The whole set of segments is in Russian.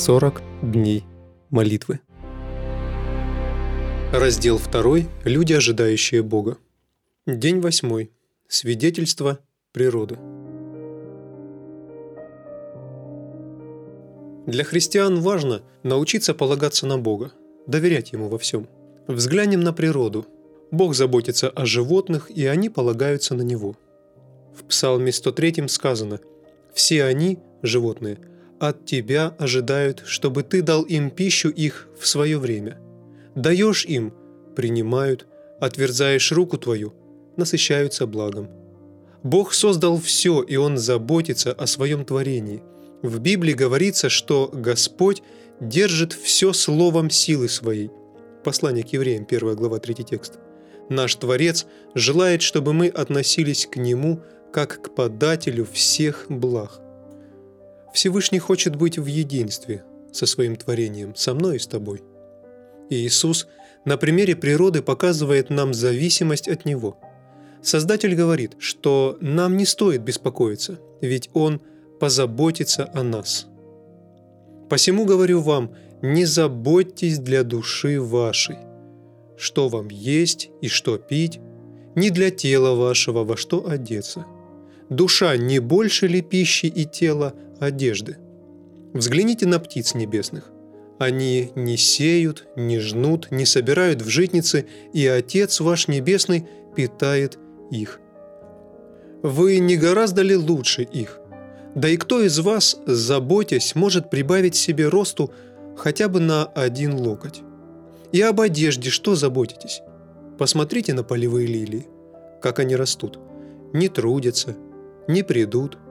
40 дней молитвы. Раздел 2. Люди, ожидающие Бога. День 8. Свидетельство природы. Для христиан важно научиться полагаться на Бога, доверять Ему во всем. Взглянем на природу. Бог заботится о животных, и они полагаются на Него. В Псалме 103 сказано «Все они, животные, от Тебя ожидают, чтобы Ты дал им пищу их в свое время. Даешь им – принимают, отверзаешь руку Твою – насыщаются благом. Бог создал все, и Он заботится о своем творении. В Библии говорится, что Господь держит все словом силы своей. Послание к евреям, 1 глава, 3 текст. Наш Творец желает, чтобы мы относились к Нему как к подателю всех благ – Всевышний хочет быть в единстве со своим творением, со мной и с тобой. И Иисус на примере природы показывает нам зависимость от Него. Создатель говорит, что нам не стоит беспокоиться, ведь Он позаботится о нас. Посему говорю вам, не заботьтесь для души вашей, что вам есть и что пить, не для тела вашего, во что одеться. Душа не больше ли пищи и тела, одежды. Взгляните на птиц небесных. Они не сеют, не жнут, не собирают в житницы, и Отец ваш Небесный питает их. Вы не гораздо ли лучше их? Да и кто из вас, заботясь, может прибавить себе росту хотя бы на один локоть? И об одежде что заботитесь? Посмотрите на полевые лилии, как они растут. Не трудятся, не придут –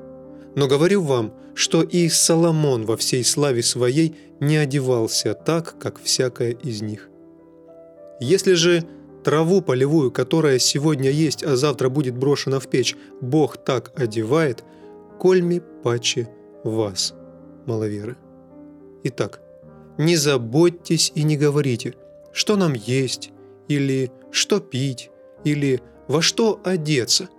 но говорю вам, что и Соломон во всей славе своей не одевался так, как всякая из них. Если же траву полевую, которая сегодня есть, а завтра будет брошена в печь, Бог так одевает, кольми паче вас, маловеры. Итак, не заботьтесь и не говорите, что нам есть, или что пить, или во что одеться,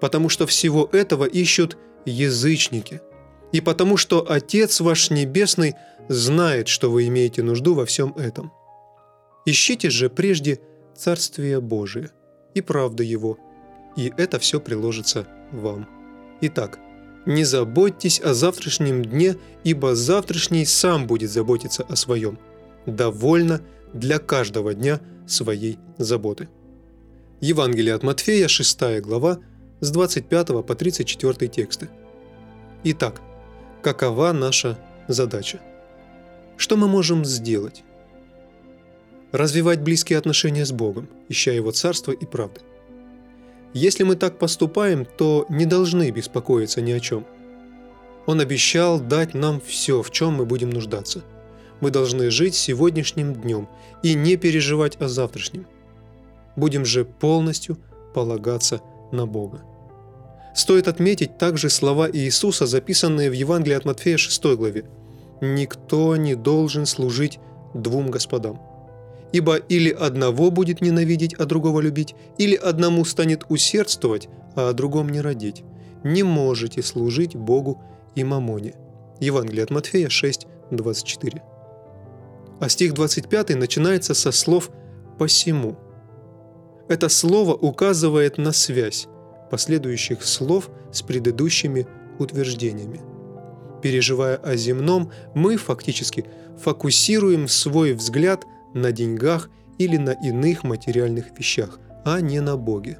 потому что всего этого ищут язычники, и потому что Отец ваш Небесный знает, что вы имеете нужду во всем этом. Ищите же прежде Царствие Божие и правду Его, и это все приложится вам. Итак, не заботьтесь о завтрашнем дне, ибо завтрашний сам будет заботиться о своем. Довольно для каждого дня своей заботы. Евангелие от Матфея, 6 глава, с 25 по 34 тексты. Итак, какова наша задача? Что мы можем сделать? Развивать близкие отношения с Богом, ища Его Царство и правды. Если мы так поступаем, то не должны беспокоиться ни о чем. Он обещал дать нам все, в чем мы будем нуждаться. Мы должны жить сегодняшним днем и не переживать о завтрашнем. Будем же полностью полагаться на Бога. Стоит отметить также слова Иисуса, записанные в Евангелии от Матфея 6 главе. «Никто не должен служить двум господам. Ибо или одного будет ненавидеть, а другого любить, или одному станет усердствовать, а о другом не родить. Не можете служить Богу и мамоне». Евангелие от Матфея 6, 24. А стих 25 начинается со слов «посему». Это слово указывает на связь последующих слов с предыдущими утверждениями. Переживая о земном, мы фактически фокусируем свой взгляд на деньгах или на иных материальных вещах, а не на Боге.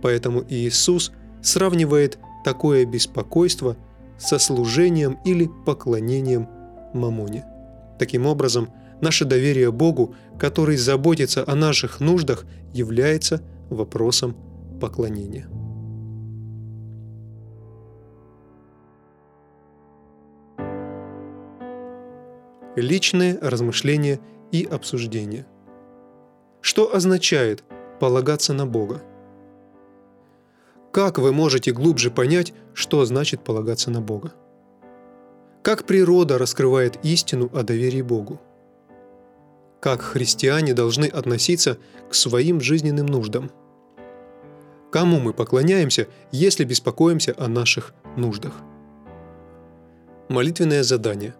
Поэтому Иисус сравнивает такое беспокойство со служением или поклонением мамоне. Таким образом, наше доверие Богу, который заботится о наших нуждах, является вопросом поклонения. Личные размышления и обсуждения. Что означает полагаться на Бога? Как вы можете глубже понять, что значит полагаться на Бога? Как природа раскрывает истину о доверии Богу? Как христиане должны относиться к своим жизненным нуждам? Кому мы поклоняемся, если беспокоимся о наших нуждах? Молитвенное задание –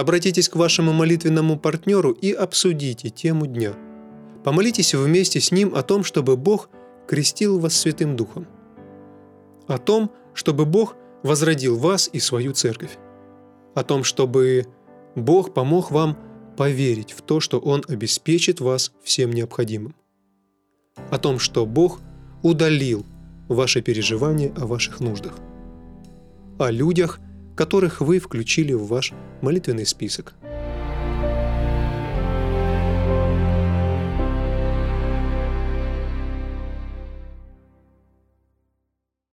Обратитесь к вашему молитвенному партнеру и обсудите тему дня. Помолитесь вместе с ним о том, чтобы Бог крестил вас Святым Духом. О том, чтобы Бог возродил вас и свою церковь. О том, чтобы Бог помог вам поверить в то, что Он обеспечит вас всем необходимым. О том, что Бог удалил ваши переживания о ваших нуждах. О людях, которых вы включили в ваш молитвенный список.